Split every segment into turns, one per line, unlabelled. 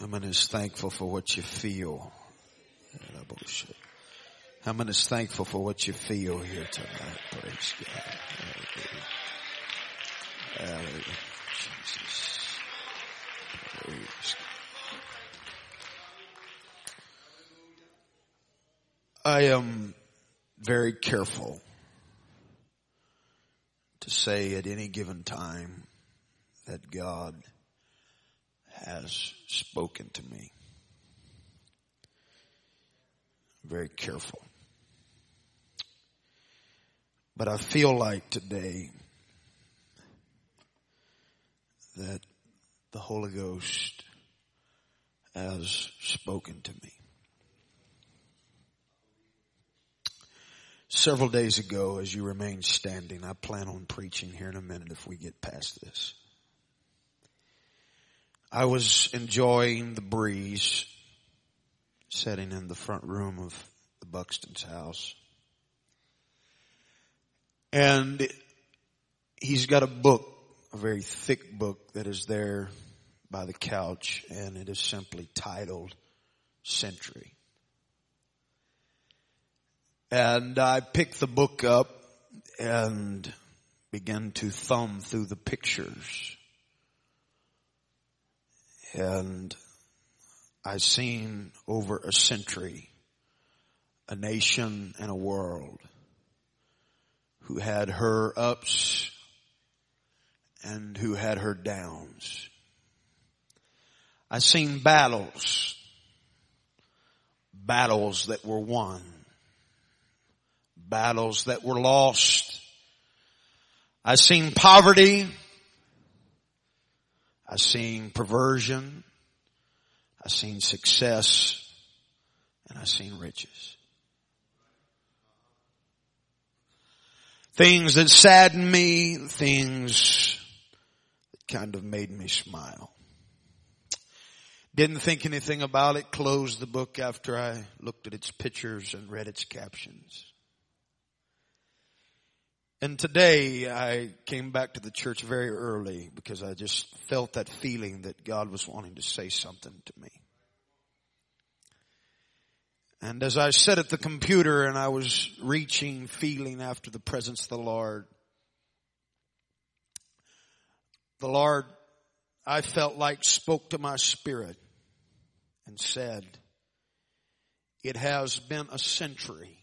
How many is thankful for what you feel? How many is thankful for what you feel here tonight? Praise God. Hallelujah. Jesus. Praise God. I am very careful to say at any given time that God has spoken to me. Very careful. But I feel like today that the Holy Ghost has spoken to me. Several days ago, as you remain standing, I plan on preaching here in a minute if we get past this. I was enjoying the breeze sitting in the front room of the Buxton's house. And he's got a book, a very thick book that is there by the couch and it is simply titled Century. And I picked the book up and began to thumb through the pictures and I've seen over a century a nation and a world who had her ups and who had her downs. I've seen battles, battles that were won, battles that were lost. I've seen poverty, I seen perversion. I've seen success and I've seen riches. Things that saddened me, things that kind of made me smile. Didn't think anything about it, closed the book after I looked at its pictures and read its captions. And today I came back to the church very early because I just felt that feeling that God was wanting to say something to me. And as I sat at the computer and I was reaching, feeling after the presence of the Lord, the Lord, I felt like spoke to my spirit and said, it has been a century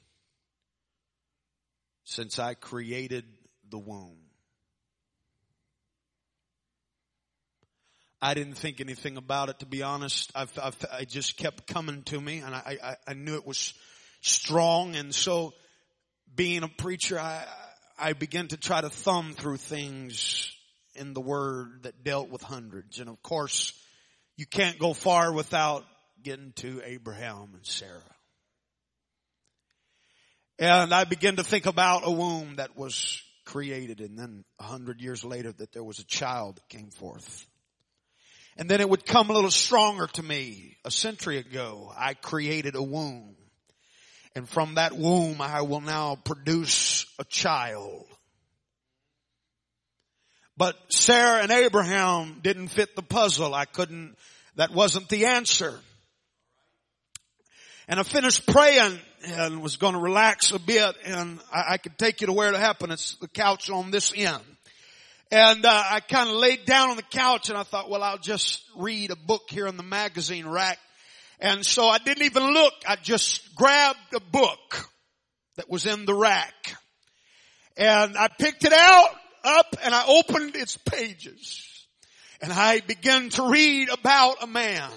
since I created the womb. I didn't think anything about it, to be honest. I, I, I just kept coming to me and I, I, I knew it was strong. And so being a preacher, I, I began to try to thumb through things in the word that dealt with hundreds. And of course, you can't go far without getting to Abraham and Sarah. And I began to think about a womb that was created and then a hundred years later that there was a child that came forth. And then it would come a little stronger to me. A century ago, I created a womb. And from that womb, I will now produce a child. But Sarah and Abraham didn't fit the puzzle. I couldn't, that wasn't the answer. And I finished praying and was going to relax a bit and I, I could take you to where it happened. It's the couch on this end. And uh, I kind of laid down on the couch and I thought, well, I'll just read a book here in the magazine rack. And so I didn't even look. I just grabbed a book that was in the rack. And I picked it out up and I opened its pages. And I began to read about a man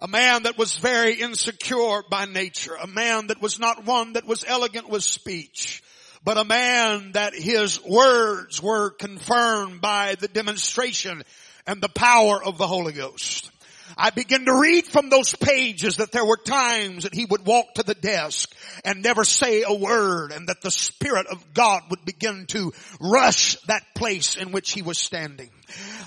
a man that was very insecure by nature, a man that was not one that was elegant with speech, but a man that his words were confirmed by the demonstration and the power of the Holy Ghost. I begin to read from those pages that there were times that he would walk to the desk and never say a word and that the Spirit of God would begin to rush that place in which he was standing.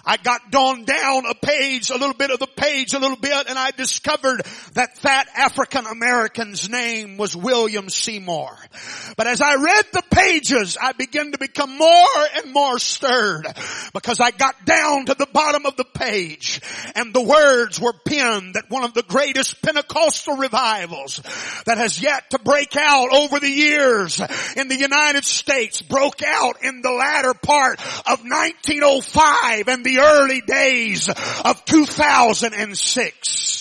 I got down down a page, a little bit of the page, a little bit, and I discovered that that African American's name was William Seymour. But as I read the pages, I began to become more and more stirred because I got down to the bottom of the page page and the words were penned that one of the greatest Pentecostal revivals that has yet to break out over the years in the United States broke out in the latter part of 1905 and the early days of 2006.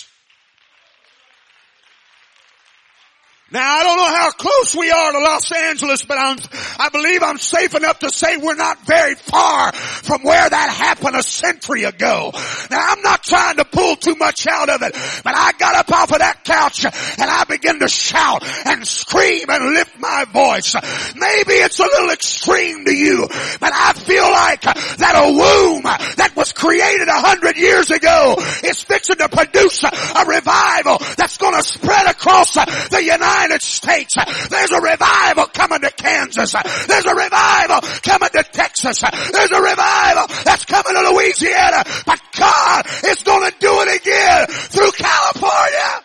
Now I don't know how close we are to Los Angeles, but I'm, I believe I'm safe enough to say we're not very far from where that happened a century ago. Now I'm not trying to pull too much out of it, but I got up off of that couch and I began to shout and scream and lift my voice. Maybe it's a little extreme to you, but I feel like that a womb that was created a hundred years ago is fixing to produce a revival that's going to spread across the United United States. There's a revival coming to Kansas. There's a revival coming to Texas. There's a revival that's coming to Louisiana. But God is going to do it again through California.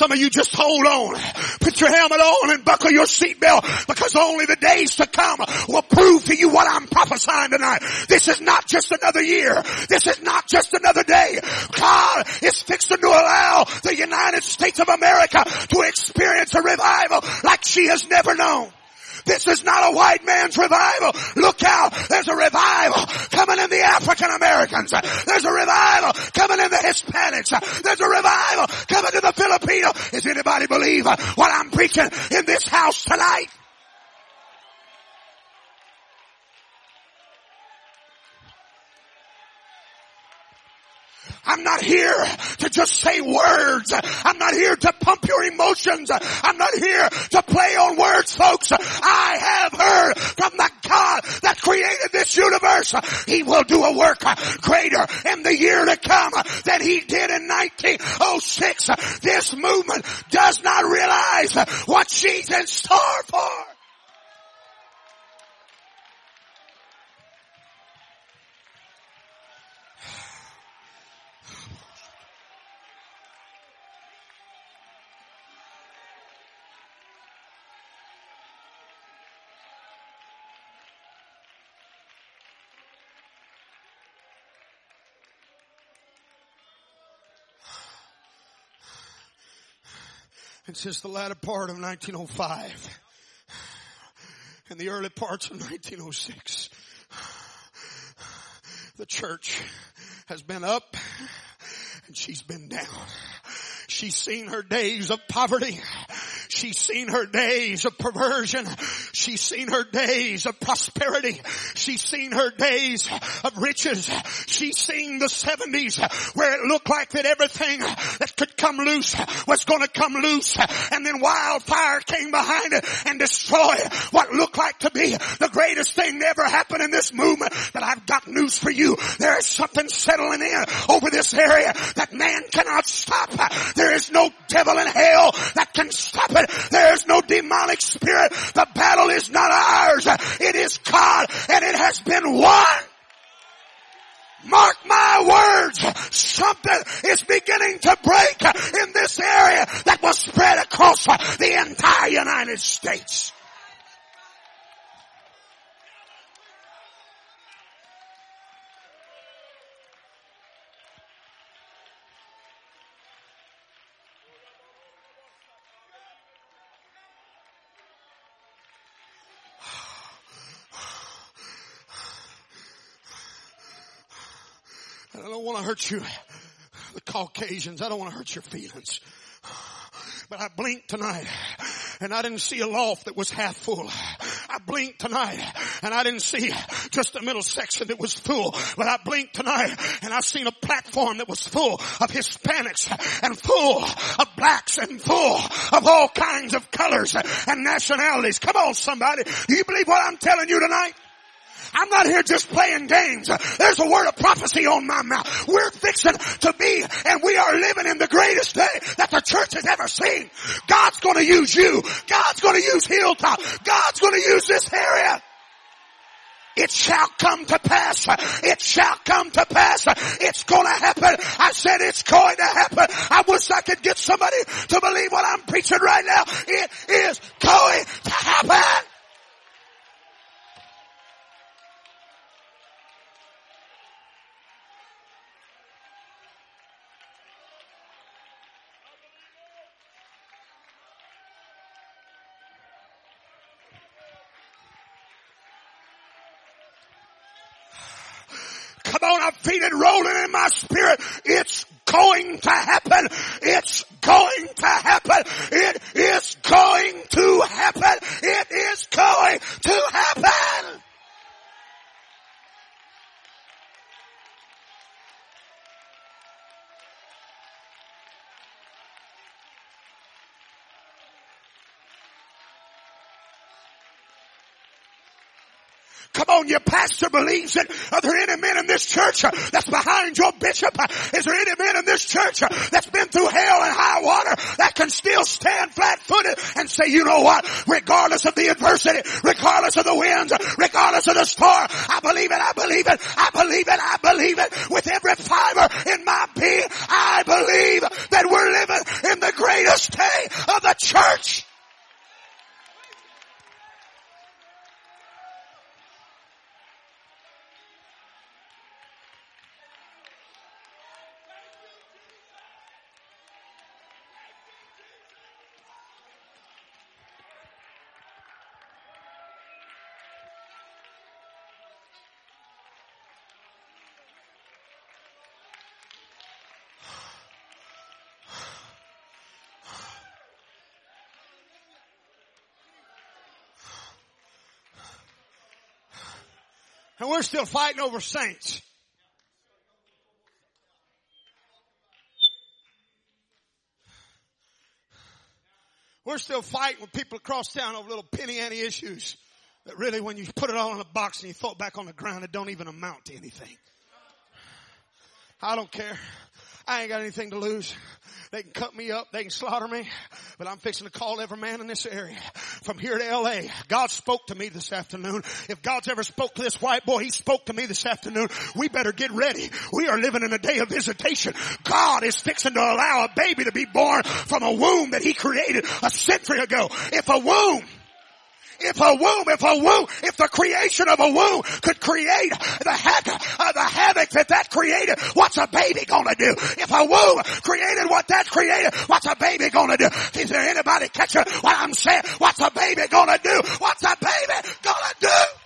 Some of you just hold on. Put your helmet on and buckle your seatbelt because only the days to come will prove to you what I'm prophesying tonight. This is not just another year. This is not just another day. God is fixing to allow the United States of America to experience a revival like she has never known. This is not a white man's revival. Look out. There's a revival coming in the African Americans. There's a revival coming in the Hispanics. There's a revival coming to the Filipino. Does anybody believe what I'm preaching in this house tonight? I'm not here to just say words. I'm not here to pump your emotions. I'm not here to play on words, folks. I have heard from the God that created this universe. He will do a work greater in the year to come than he did in 1906. This movement does not realize what she's in store for. And since the latter part of 1905 and the early parts of 1906, the church has been up and she's been down. She's seen her days of poverty. She's seen her days of perversion. She's seen her days of prosperity. She's seen her days of riches. She's seen the seventies where it looked like that everything that could come loose was going to come loose and then wildfire came behind it and destroyed what looked like to be the greatest thing that ever happened in this movement. But I've got news for you. There is something settling in over this area that man cannot stop. There is no devil in hell that can stop it. There's no demonic spirit. The battle is not ours. It is God and it has been won. Mark my words, something is beginning to break in this area that was spread across the entire United States. Want to hurt you, the Caucasians. I don't want to hurt your feelings. But I blinked tonight and I didn't see a loft that was half full. I blinked tonight and I didn't see just a middle section that was full. But I blinked tonight and I seen a platform that was full of Hispanics and full of blacks and full of all kinds of colors and nationalities. Come on somebody. Do you believe what I'm telling you tonight? I'm not here just playing games. There's a word of prophecy on my mouth. We're fixing to be and we are living in the greatest day that the church has ever seen. God's gonna use you. God's gonna use Hilltop. God's gonna use this area. It shall come to pass. It shall come to pass. It's gonna happen. I said it's going to happen. I wish I could get somebody to believe what I'm preaching right now. It is going to happen. My spirit. It's going to happen. It's going to happen. Your pastor believes it. Are there any men in this church uh, that's behind your bishop? Uh, is there any men in this church uh, that's been through hell and high water that can still stand flat footed and say, you know what? Regardless of the adversity, regardless of the winds, regardless of the storm, I believe it, I believe it, I believe it, I believe it with every fiber in my being. I believe that we're living in the greatest day of the church. We're still fighting over saints. We're still fighting with people across town over little penny ante issues that really when you put it all in a box and you throw it back on the ground, it don't even amount to anything. I don't care. I ain't got anything to lose. They can cut me up. They can slaughter me. But I'm fixing to call every man in this area from here to LA. God spoke to me this afternoon. If God's ever spoke to this white boy, he spoke to me this afternoon. We better get ready. We are living in a day of visitation. God is fixing to allow a baby to be born from a womb that he created a century ago. If a womb if a womb, if a womb, if the creation of a womb could create the heck, uh, the havoc that that created, what's a baby gonna do? If a womb created what that created, what's a baby gonna do? Is there anybody catching what I'm saying? What's a baby gonna do? What's a baby gonna do?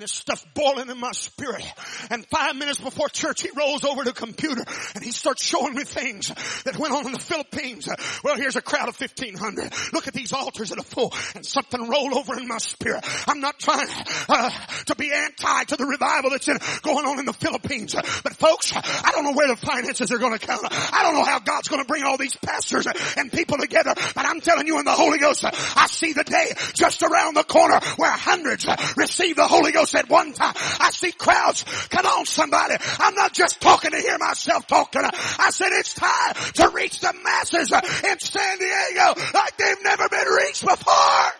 And this stuff boiling in my spirit. And five minutes before church, he rolls over to a computer and he starts showing me things that went on in the Philippines. Well, here's a crowd of 1500. Look at these altars that are full and something rolled over in my spirit. I'm not trying uh, to be anti to the revival that's in, going on in the Philippines. But folks, I don't know where the finances are going to come. I don't know how God's going to bring all these pastors and people together. But I'm telling you in the Holy Ghost, I see the day just around the corner where hundreds receive the Holy Ghost Ghost at one time. I see crowds. Come on somebody. I'm not just talking to hear myself talking. I said it's time to reach the masses in San Diego like they've never been reached before.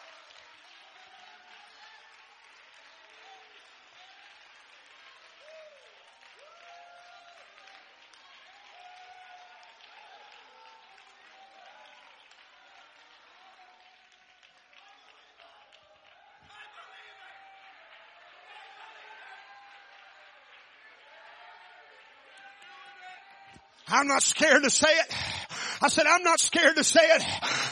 I'm not scared to say it. I said, I'm not scared to say it.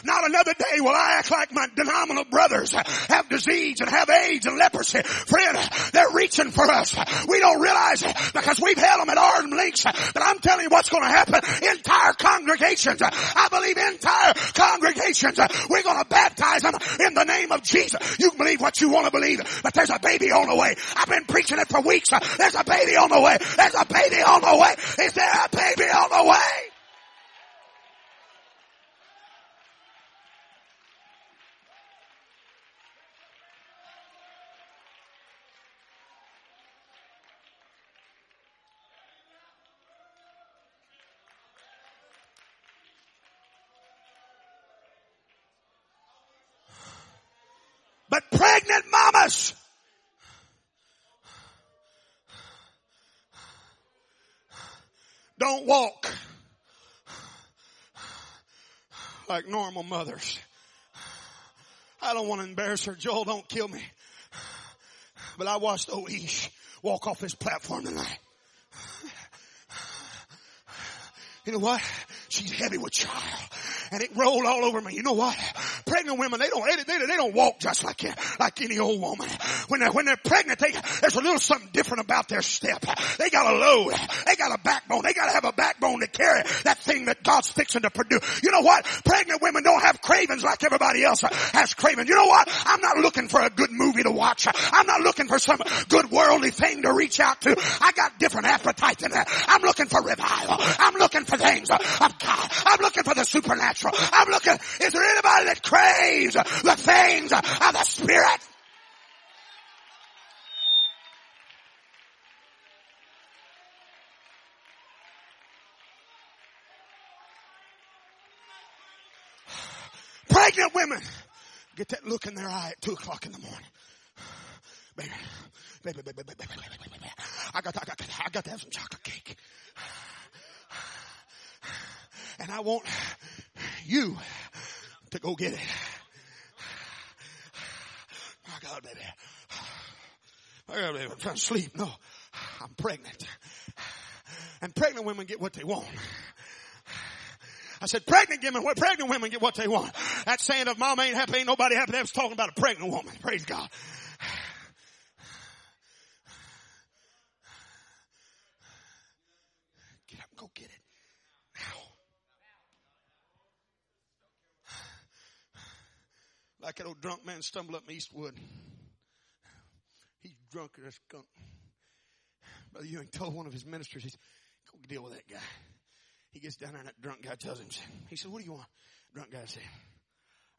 Not another day will I act like my denominal brothers have disease and have AIDS and leprosy. Friend, they're reaching for us. We don't realize it because we've held them at arm lengths. But I'm telling you what's going to happen. Entire congregations, I believe entire congregations, we're going to baptize them in the name of Jesus. You can believe what you want to believe, but there's a baby on the way. I've been preaching it for weeks. There's a baby on the way. There's a baby on the way. Is there a baby on the way? don't walk like normal mothers. I don't want to embarrass her. Joel, don't kill me. But I watched Oish walk off this platform tonight. You know what? She's heavy with child and it rolled all over me. You know what? Pregnant women, they don't, they, they, they don't walk just like, like any old woman. When they're, when they're pregnant, they, there's a little something different about their step. They got a load. They got a backbone. They got to have a backbone to carry that thing that God's fixing to produce. You know what? Pregnant women don't have cravings like everybody else has cravings. You know what? I'm not looking for a good movie to watch. I'm not looking for some good worldly thing to reach out to. I got different appetites than that. I'm looking for revival. I'm looking for things of God. I'm looking for the supernatural supernatural. I'm looking, is there anybody that craves the things of the Spirit? Pregnant women get that look in their eye at two o'clock in the morning. Baby, baby, baby, baby, baby, baby, baby. Baby. I got, I got, I got to have some chocolate cake. And I want you to go get it. My God, baby. My God, baby, I'm trying to sleep. No, I'm pregnant. And pregnant women get what they want. I said, pregnant women, pregnant women get what they want. That saying of mom ain't happy, ain't nobody happy. That was talking about a pregnant woman. Praise God. Get up and go get it. Like that old drunk man stumbled up in Eastwood. He's drunk as a skunk. Brother Ewing told one of his ministers, he said, go deal with that guy. He gets down there and that drunk guy tells him, he said, what do you want? Drunk guy said,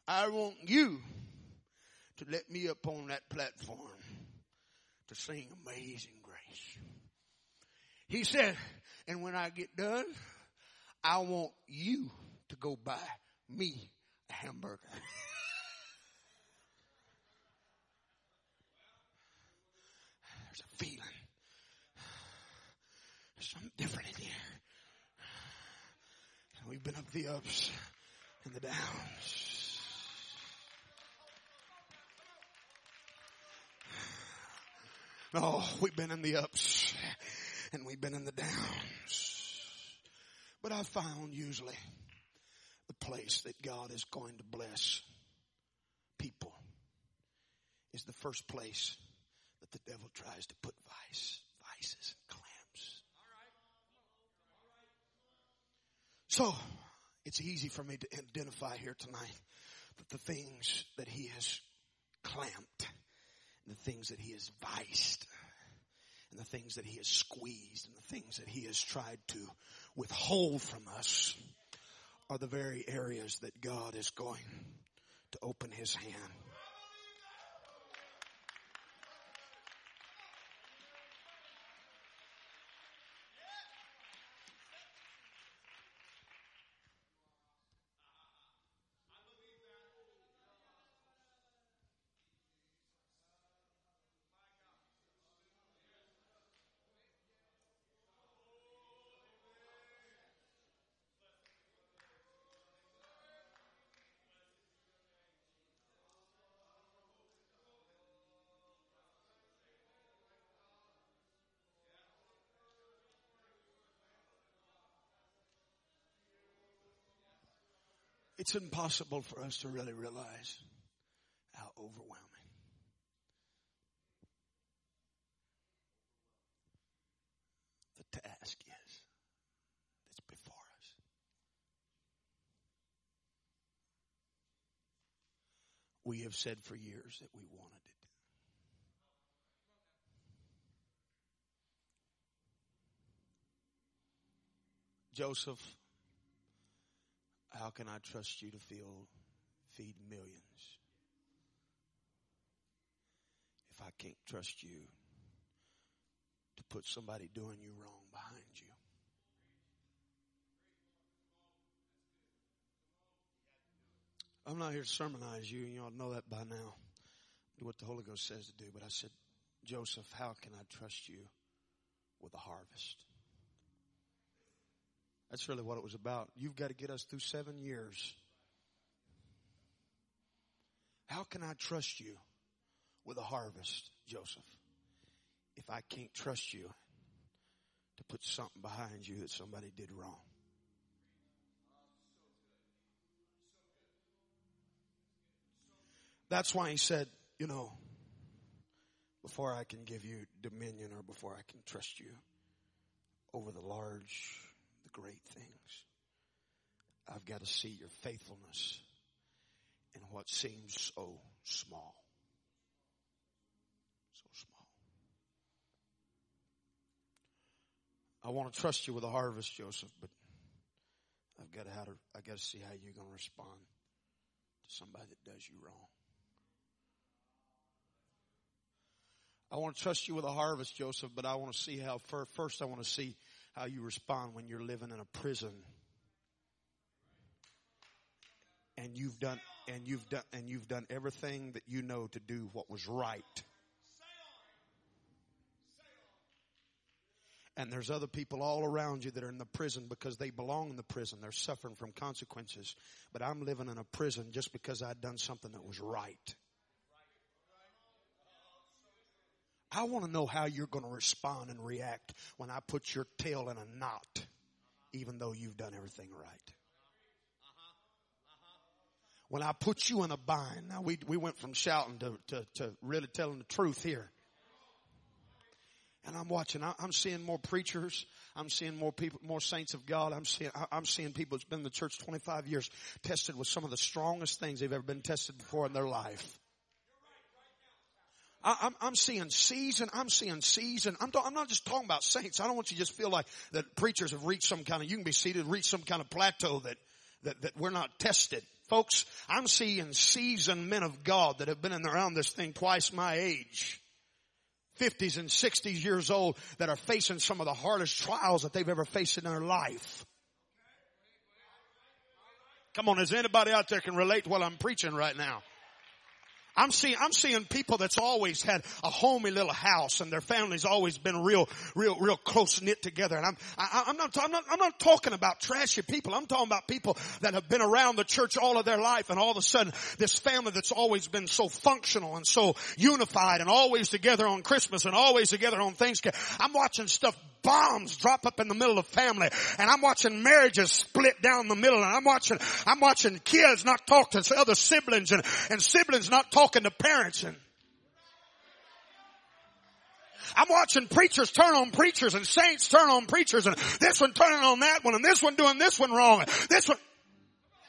I want you to let me up on that platform to sing Amazing Grace. He said, and when I get done, I want you to go buy me a hamburger. feeling. There's something different in here. We've been up the ups and the downs. No, oh, we've been in the ups and we've been in the downs. But I found usually the place that God is going to bless people is the first place that the devil tries to put vice, vices and clamps. So, it's easy for me to identify here tonight that the things that he has clamped, the things that he has viced, and the things that he has squeezed, and the things that he has tried to withhold from us are the very areas that God is going to open his hand It's impossible for us to really realize how overwhelming the task is that's before us. We have said for years that we wanted it. Joseph how can I trust you to feel, feed millions if I can't trust you to put somebody doing you wrong behind you? I'm not here to sermonize you, and you all know that by now. Do what the Holy Ghost says to do. But I said, Joseph, how can I trust you with a harvest? That's really what it was about. You've got to get us through seven years. How can I trust you with a harvest, Joseph, if I can't trust you to put something behind you that somebody did wrong? That's why he said, you know, before I can give you dominion or before I can trust you over the large, the great things, I've got to see your faithfulness in what seems so small. So small. I want to trust you with a harvest, Joseph, but I've got to, how to I got to see how you're going to respond to somebody that does you wrong. I want to trust you with a harvest, Joseph, but I want to see how, first I want to see how you respond when you're living in a prison. And you've done, and you've done, and you've done everything that you know to do what was right. And there's other people all around you that are in the prison because they belong in the prison. They're suffering from consequences. But I'm living in a prison just because I'd done something that was right. I want to know how you're going to respond and react when I put your tail in a knot, even though you've done everything right. When I put you in a bind, now we, we went from shouting to, to, to really telling the truth here. And I'm watching, I'm seeing more preachers. I'm seeing more people, more saints of God. I'm seeing, I'm seeing people that's been in the church 25 years tested with some of the strongest things they've ever been tested before in their life. I, am I'm seeing season. I'm seeing season. I'm, I'm not just talking about saints. I don't want you to just feel like that preachers have reached some kind of, you can be seated, reach some kind of plateau that, that, that we're not tested. Folks, I'm seeing seasoned men of God that have been in around this thing twice my age. 50s and 60s years old that are facing some of the hardest trials that they've ever faced in their life. Come on, is anybody out there can relate to what I'm preaching right now? I'm seeing, I'm seeing people that's always had a homey little house and their family's always been real, real, real close knit together. And I'm, I, I'm not, I'm not, I'm not talking about trashy people. I'm talking about people that have been around the church all of their life and all of a sudden this family that's always been so functional and so unified and always together on Christmas and always together on Thanksgiving. I'm watching stuff bombs drop up in the middle of family. And I'm watching marriages split down the middle. And I'm watching, I'm watching kids not talk to other siblings and, and siblings not talking to parents. And I'm watching preachers turn on preachers and saints turn on preachers. And this one turning on that one and this one doing this one wrong. This one,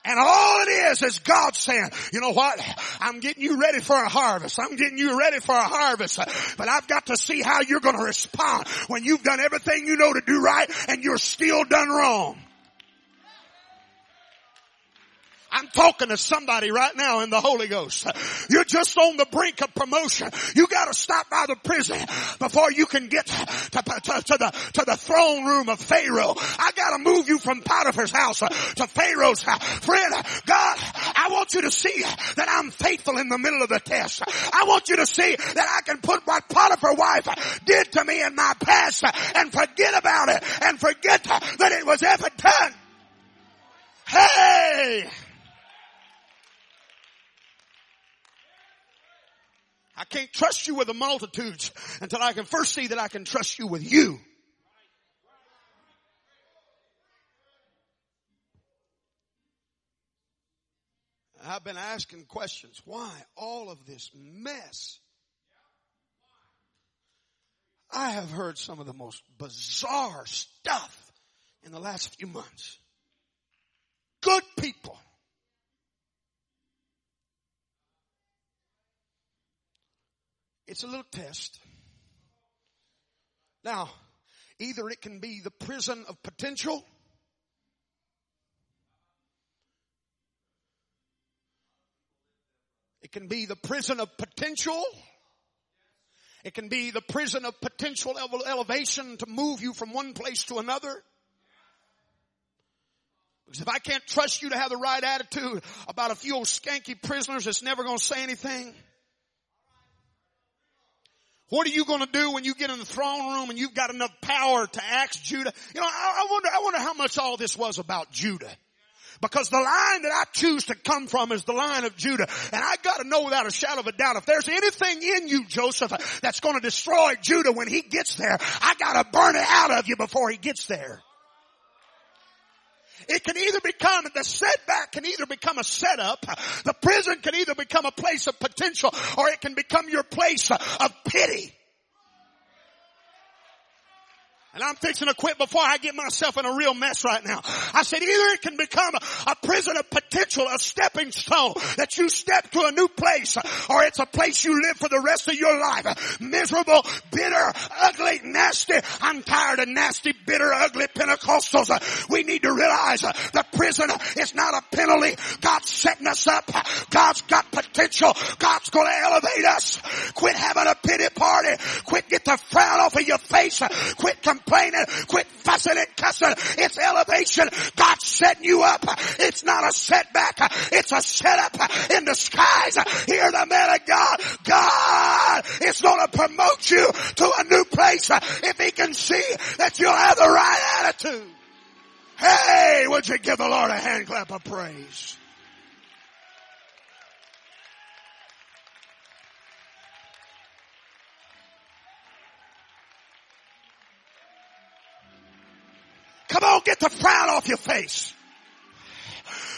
and all it is is God saying, you know what? I'm getting you ready for a harvest. I'm getting you ready for a harvest. But I've got to see how you're going to respond when you've done everything you know to do right and you're still done wrong. I'm talking to somebody right now in the Holy Ghost. You're just on the brink of promotion. You gotta stop by the prison before you can get to, to, to, the, to the throne room of Pharaoh. I gotta move you from Potiphar's house to Pharaoh's house. Friend, God, I want you to see that I'm faithful in the middle of the test. I want you to see that I can put what Potiphar's wife did to me in my past and forget about it and forget that it was ever done. Hey! I can't trust you with the multitudes until I can first see that I can trust you with you. I've been asking questions. Why all of this mess? I have heard some of the most bizarre stuff in the last few months. Good people It's a little test. Now, either it can be the prison of potential It can be the prison of potential. It can be the prison of potential elevation to move you from one place to another. Because if I can't trust you to have the right attitude about a few old skanky prisoners that's never going to say anything, What are you going to do when you get in the throne room and you've got enough power to ask Judah? You know, I, I wonder, I wonder how much all this was about Judah. Because the line that I choose to come from is the line of Judah. And I gotta know without a shadow of a doubt, if there's anything in you, Joseph, that's gonna destroy Judah when he gets there, I gotta burn it out of you before he gets there. It can either become, the setback can either become a setup, the prison can either become a place of potential, or it can become your place of pity. And I'm fixing to quit before I get myself in a real mess right now. I said either it can become a prison of potential, a stepping stone that you step to a new place, or it's a place you live for the rest of your life. Miserable, bitter, ugly, nasty. I'm tired of nasty, bitter, ugly Pentecostals. We need to realize the prison is not a penalty. God's setting us up. God's got potential. God's gonna elevate us. Quit having a pity party. Quit get the frown off of your face. Quit complaining. Quit fussing and cussing. It's elevation. God's setting you up. It's not a setback. It's a setup in disguise. Hear the man of God. God is going to promote you to a new place if he can see that you'll have the right attitude. Hey, would you give the Lord a hand clap of praise? On, get the frown off your face.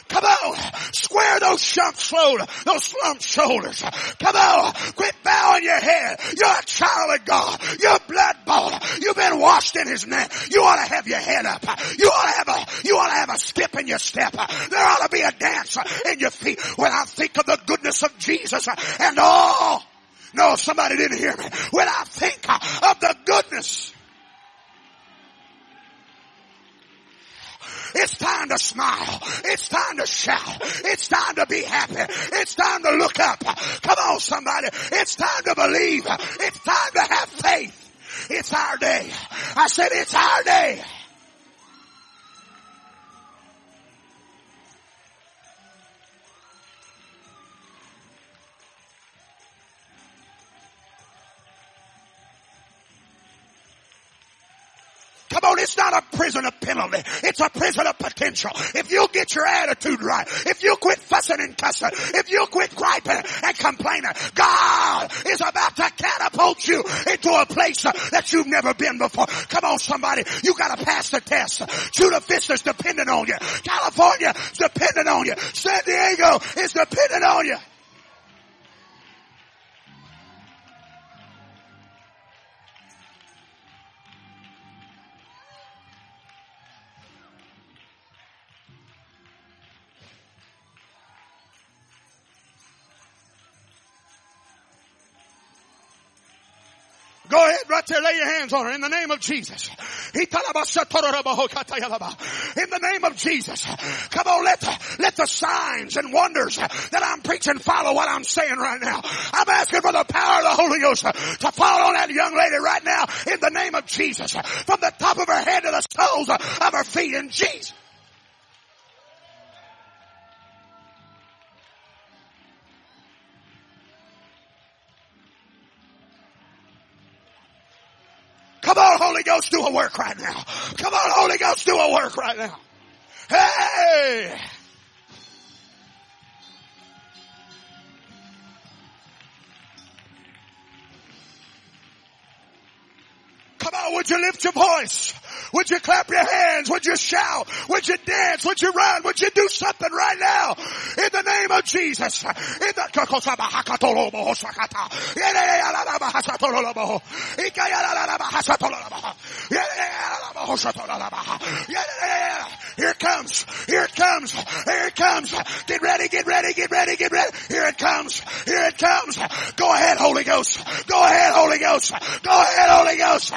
Come on, square those shump shoulders, those slump shoulders. Come on, quit bowing your head. You're a child of God. You're blood bought. You've been washed in His name. You ought to have your head up. You ought to have a, you ought to have a skip in your step. There ought to be a dance in your feet when I think of the goodness of Jesus and all. No, somebody didn't hear me. When I think of the goodness It's time to smile. It's time to shout. It's time to be happy. It's time to look up. Come on somebody. It's time to believe. It's time to have faith. It's our day. I said it's our day. Come on, it's not a prison of penalty. It's a prison of potential. If you get your attitude right, if you quit fussing and cussing, if you quit griping and complaining, God is about to catapult you into a place that you've never been before. Come on, somebody. You gotta pass the test. Chula Vista's depending on you. California is depending on you. San Diego is depending on you. Go ahead right there, lay your hands on her in the name of Jesus. In the name of Jesus. Come on, let the, let the signs and wonders that I'm preaching follow what I'm saying right now. I'm asking for the power of the Holy Ghost to fall on that young lady right now in the name of Jesus. From the top of her head to the soles of her feet in Jesus. Do a work right now. Come on, Holy Ghost, do a work right now. Hey! Come on, would you lift your voice? Would you clap your hands? Would you shout? Would you dance? Would you run? Would you do something right now? In the name of Jesus. In the here it comes. Here it comes. Here it comes. Get ready, get ready, get ready, get ready. Here it comes. Here it comes. Go ahead, Holy Ghost. Go ahead, Holy Ghost. Go ahead, Holy Ghost.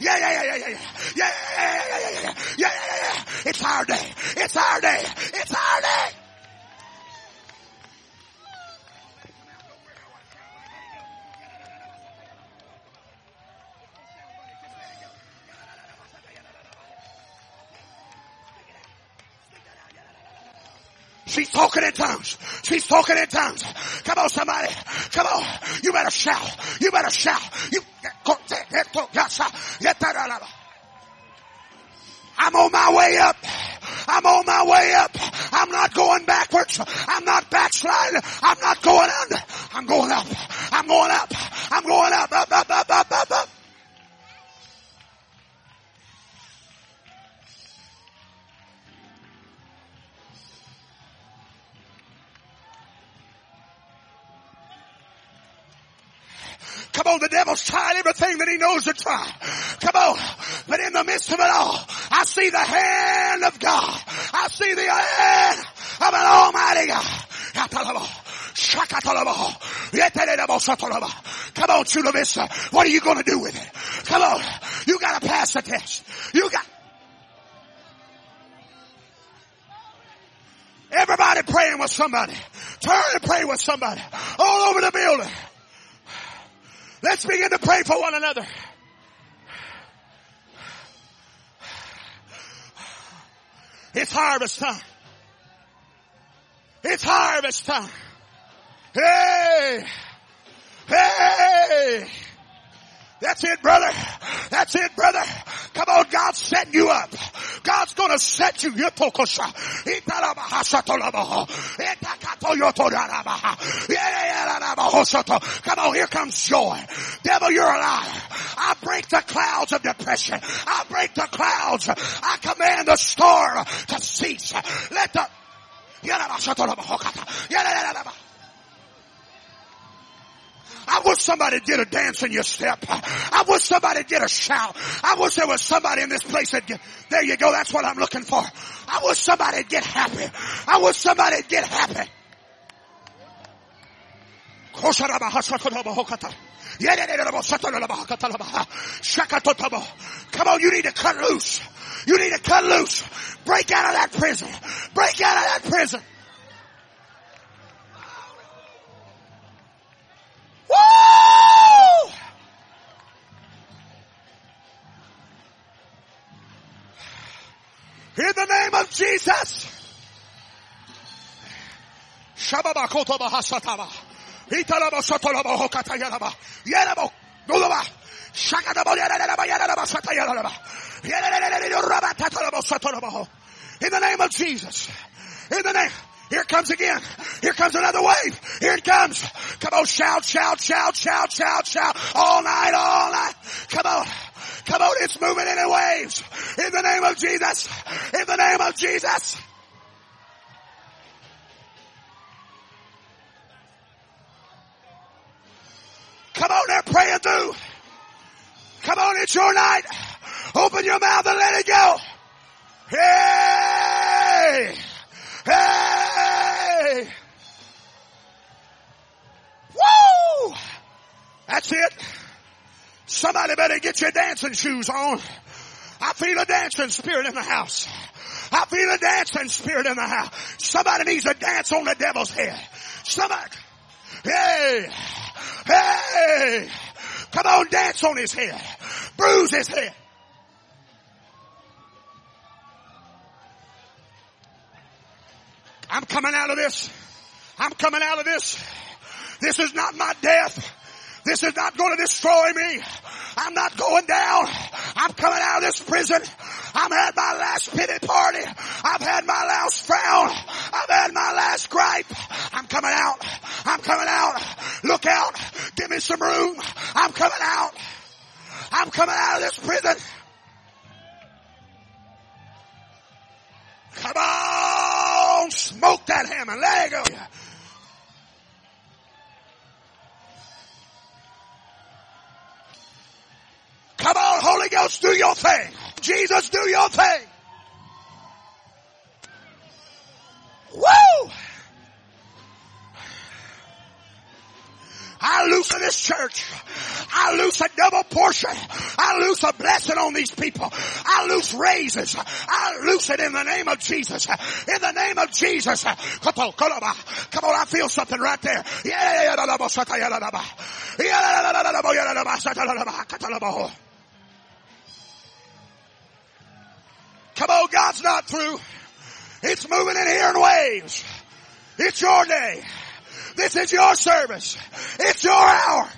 Yeah, yeah, yeah, yeah, yeah, yeah, yeah, yeah, yeah, yeah, yeah, yeah. It's our day. It's our day. It's our day.
She's talking in tongues. She's talking in tongues. Come on, somebody. Come on. You better shout. You better shout. You. I'm on my way up. I'm on my way up. I'm not going backwards. I'm not backsliding. I'm not going under. I'm going up. I'm going up. I'm going up. Up, up, up, up, up, up. Come on, the devil's tried everything that he knows to try. Come on. But in the midst of it all, I see the hand of God. I see the hand of an almighty God. Come on, Chula Vista. What are you going to do with it? Come on. You got to pass the test. You got. Everybody praying with somebody. Turn and pray with somebody. All over the building. Let's begin to pray for one another. It's harvest time. It's harvest time. Hey! Hey! That's it, brother. That's it, brother. Come on, God's setting you up. God's gonna set you. Come on, here comes joy. Devil, you're a liar. I break the clouds of depression. I break the clouds. I command the storm to cease. Let the I wish somebody did a dance in your step. I wish somebody did a shout. I wish there was somebody in this place that, get, there you go, that's what I'm looking for. I wish somebody get happy. I wish somebody get happy. Come on, you need to cut loose. You need to cut loose. Break out of that prison. Break out of that prison. In the name of Jesus. In the name of Jesus. In the name. Here comes again. Here comes another wave. Here it comes. Come on, shout, shout, shout, shout, shout, shout. All night, all night. Come on. Come on, it's moving in waves. In the name of Jesus. In the name of Jesus. Come on, they're praying through. Come on, it's your night. Open your mouth and let it go. Hey! Hey! Woo! That's it. Somebody better get your dancing shoes on. I feel a dancing spirit in the house. I feel a dancing spirit in the house. Somebody needs to dance on the devil's head. Somebody. Hey! Hey! Come on, dance on his head. Bruise his head. I'm coming out of this. I'm coming out of this. This is not my death. This is not going to destroy me. I'm not going down. I'm coming out of this prison. I've had my last pity party. I've had my last frown. I've had my last gripe. I'm coming out. I'm coming out. Look out. Give me some room. I'm coming out. I'm coming out of this prison. Come on, smoke that hammer. Let it go. Holy Ghost, do your thing. Jesus, do your thing. Woo! I loose this church. I loose a double portion. I loose a blessing on these people. I loose raises. I loose it in the name of Jesus. In the name of Jesus. Come on, come on I feel something right there. Come on, God's not through. It's moving in here in waves. It's your day. This is your service. It's your hour.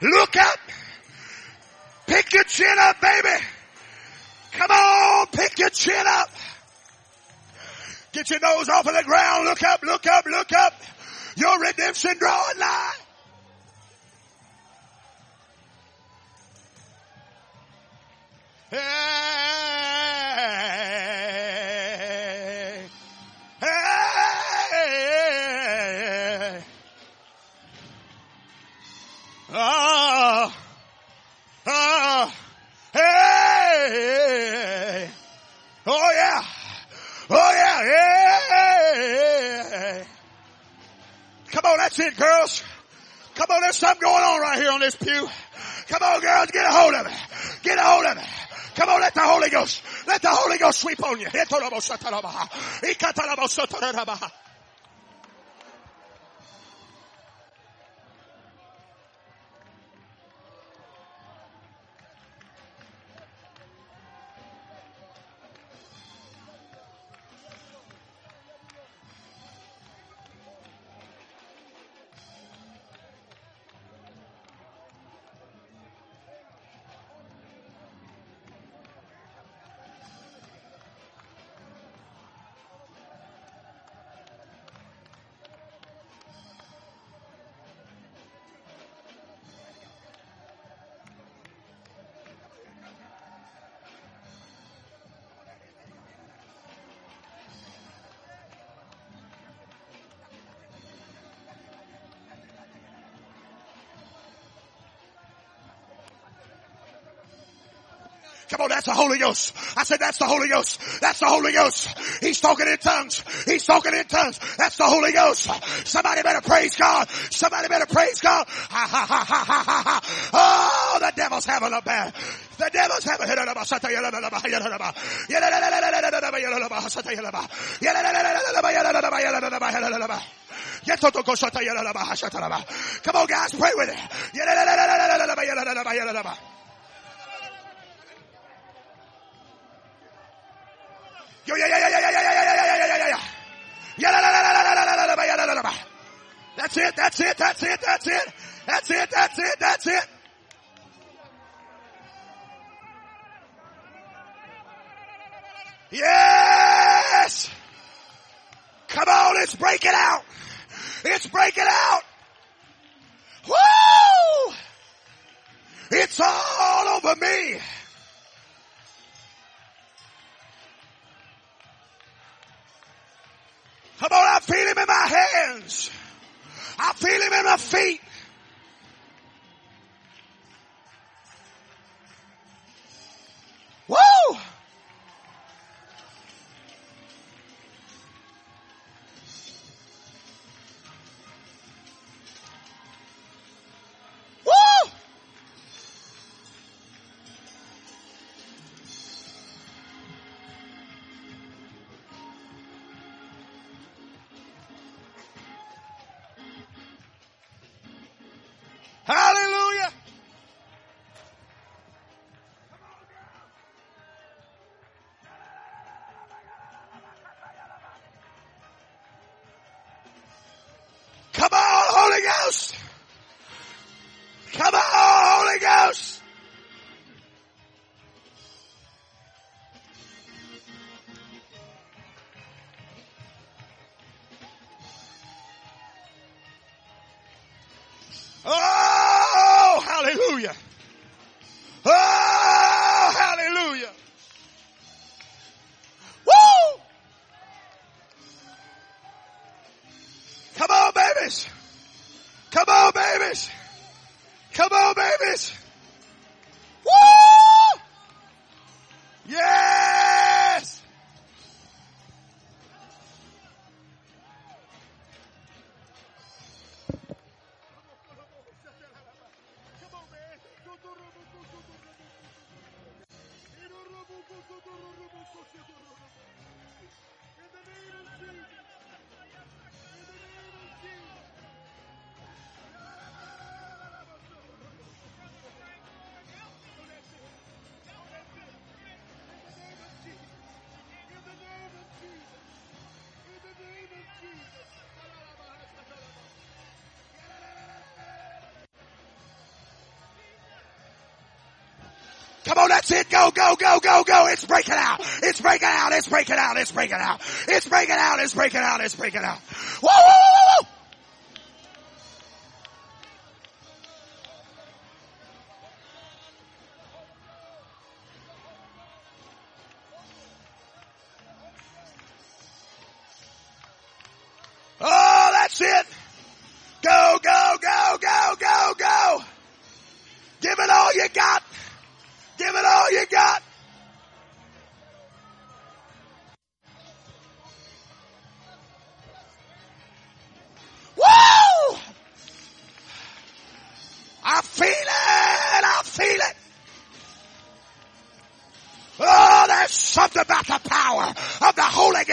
Look up. Pick your chin up, baby. Come on, pick your chin up. Get your nose off of the ground. Look up, look up, look up. Your redemption drawing line. Hey, that's it, girls. Come on, there's something going on right here on this pew. Come on, girls, get a hold of it. Get a hold of it. Come on, let the Holy Ghost, let the Holy Ghost sweep on you. Come on, that's the Holy Ghost. I said that's the Holy Ghost. That's the Holy Ghost. He's talking in tongues. He's talking in tongues. That's the Holy Ghost. Somebody better praise God. Somebody better praise God. Ha ha ha ha ha ha ha. Oh, the devil's having a bad. The devil's having a Come on guys, pray with it. Come on, I feel him in my hands. I feel him in my feet. Oh, Come on, that's it. Go, go, go, go, go. It's breaking out. It's breaking out. It's breaking out. It's breaking out. It's breaking out. It's breaking out. It's breaking out. Whoa,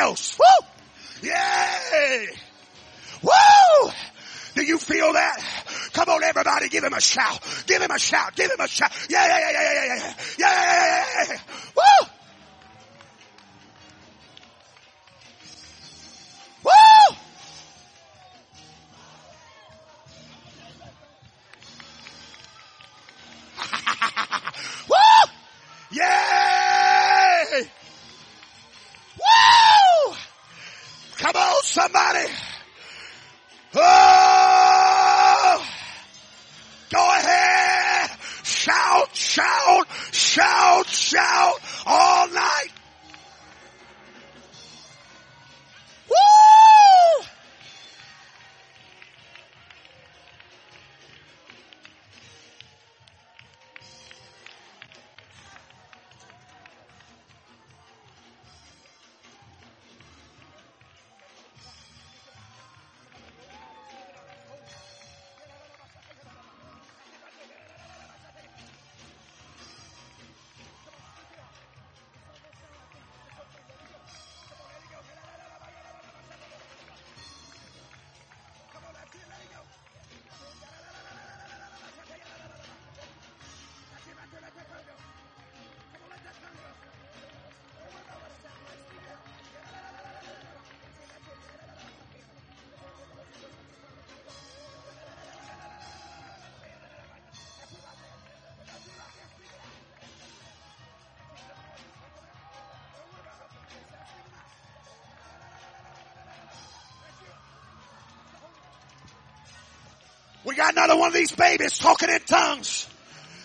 Ghost. Woo! Yay! Woo! Do you feel that? Come on, everybody, give him a shout. Give him a shout. Give him a shout. Yeah, yeah, yeah, yeah, yeah, yeah, yeah, yeah, yeah. Woo! Woo! Woo! Yay! Woo! Come on, somebody. Oh! Go ahead. Shout, shout, shout, shout all night. Got another one of these babies talking in tongues.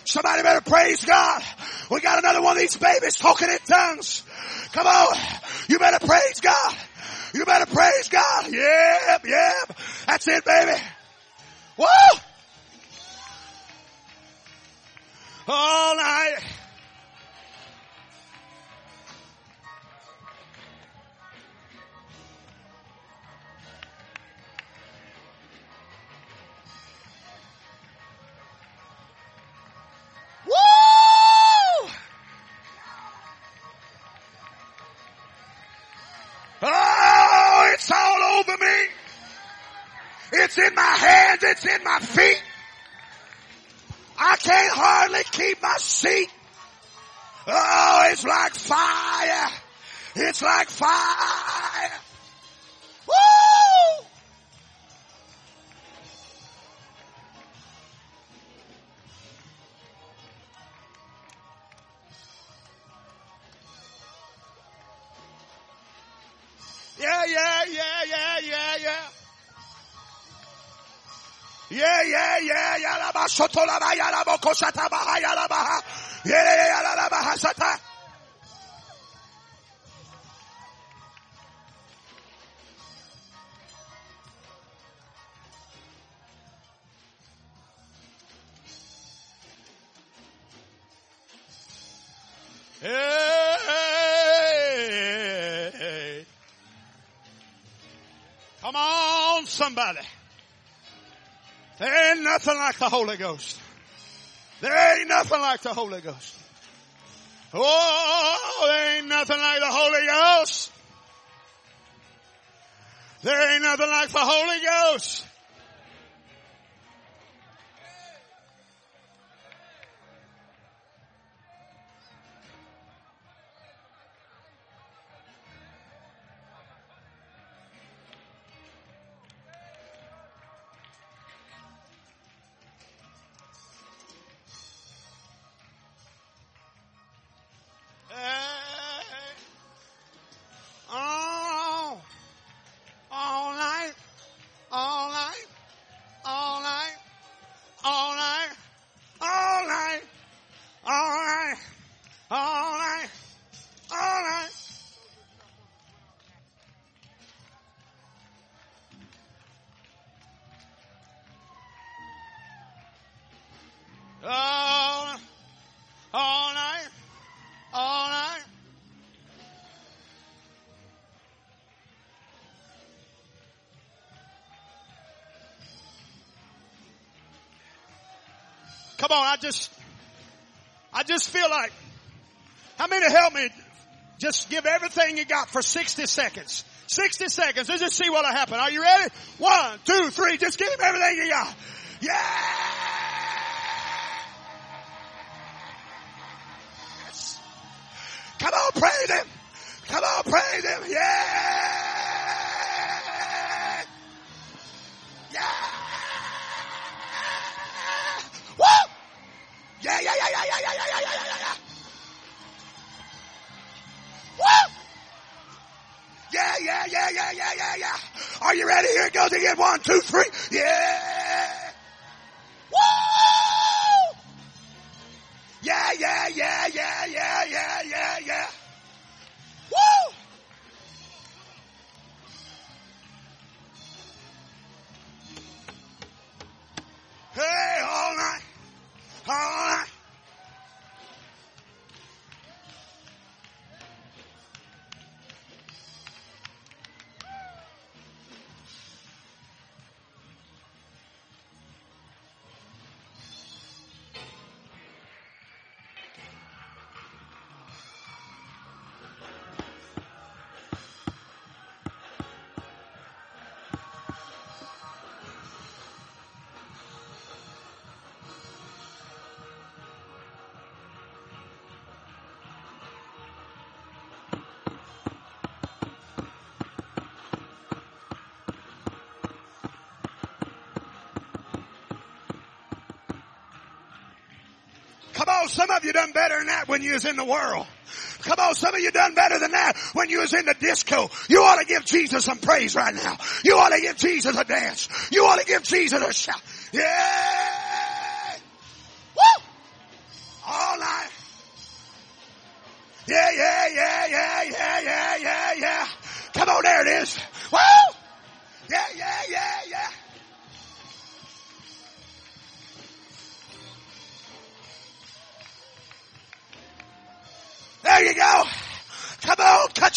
Somebody better praise God. We got another one of these babies talking in tongues. Come on. You better praise God. You better praise God. Yep, yep. That's it, baby. Woo! All It's in my hands. It's in my feet. I can't hardly keep my seat. Oh, it's like fire. It's like fire. Sotola Yalaboko Sata Bahayalabaha. Yelabahasata. Like the Holy Ghost. There ain't nothing like the Holy Ghost. Oh, there ain't nothing like the Holy Ghost. There ain't nothing like the Holy Ghost. Come on, I just, I just feel like, how many help me? Just give everything you got for 60 seconds. 60 seconds. Let's just see what'll happen. Are you ready? One, two, three. Just give him everything you got. Yes. On, some of you done better than that when you was in the world. Come on, some of you done better than that when you was in the disco. You ought to give Jesus some praise right now. You ought to give Jesus a dance. You ought to give Jesus a shout. Yeah!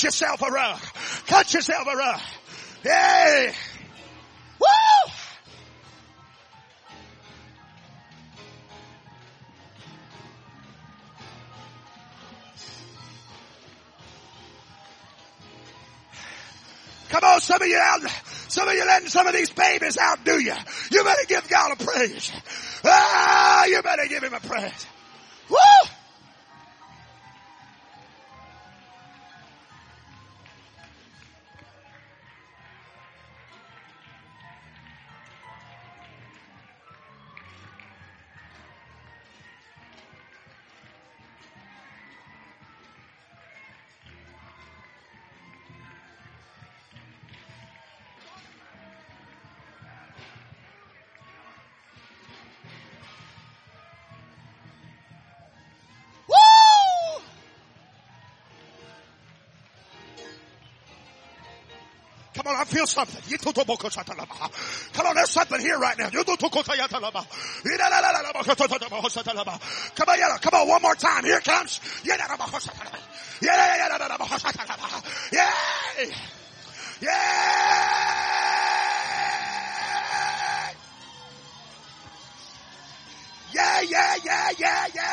Cut yourself a rug. Cut yourself a rug. Hey! Woo! Come on, some of you out, some of you letting some of these babies out, do you. You better give God a praise. Ah, you better give him a praise. Come on, I feel something. Come on, there's something here right now. Come on. Come on, one more time. Here comes. Yeah. Yeah. Yeah, yeah, yeah, yeah, yeah,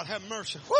God have mercy. Woo!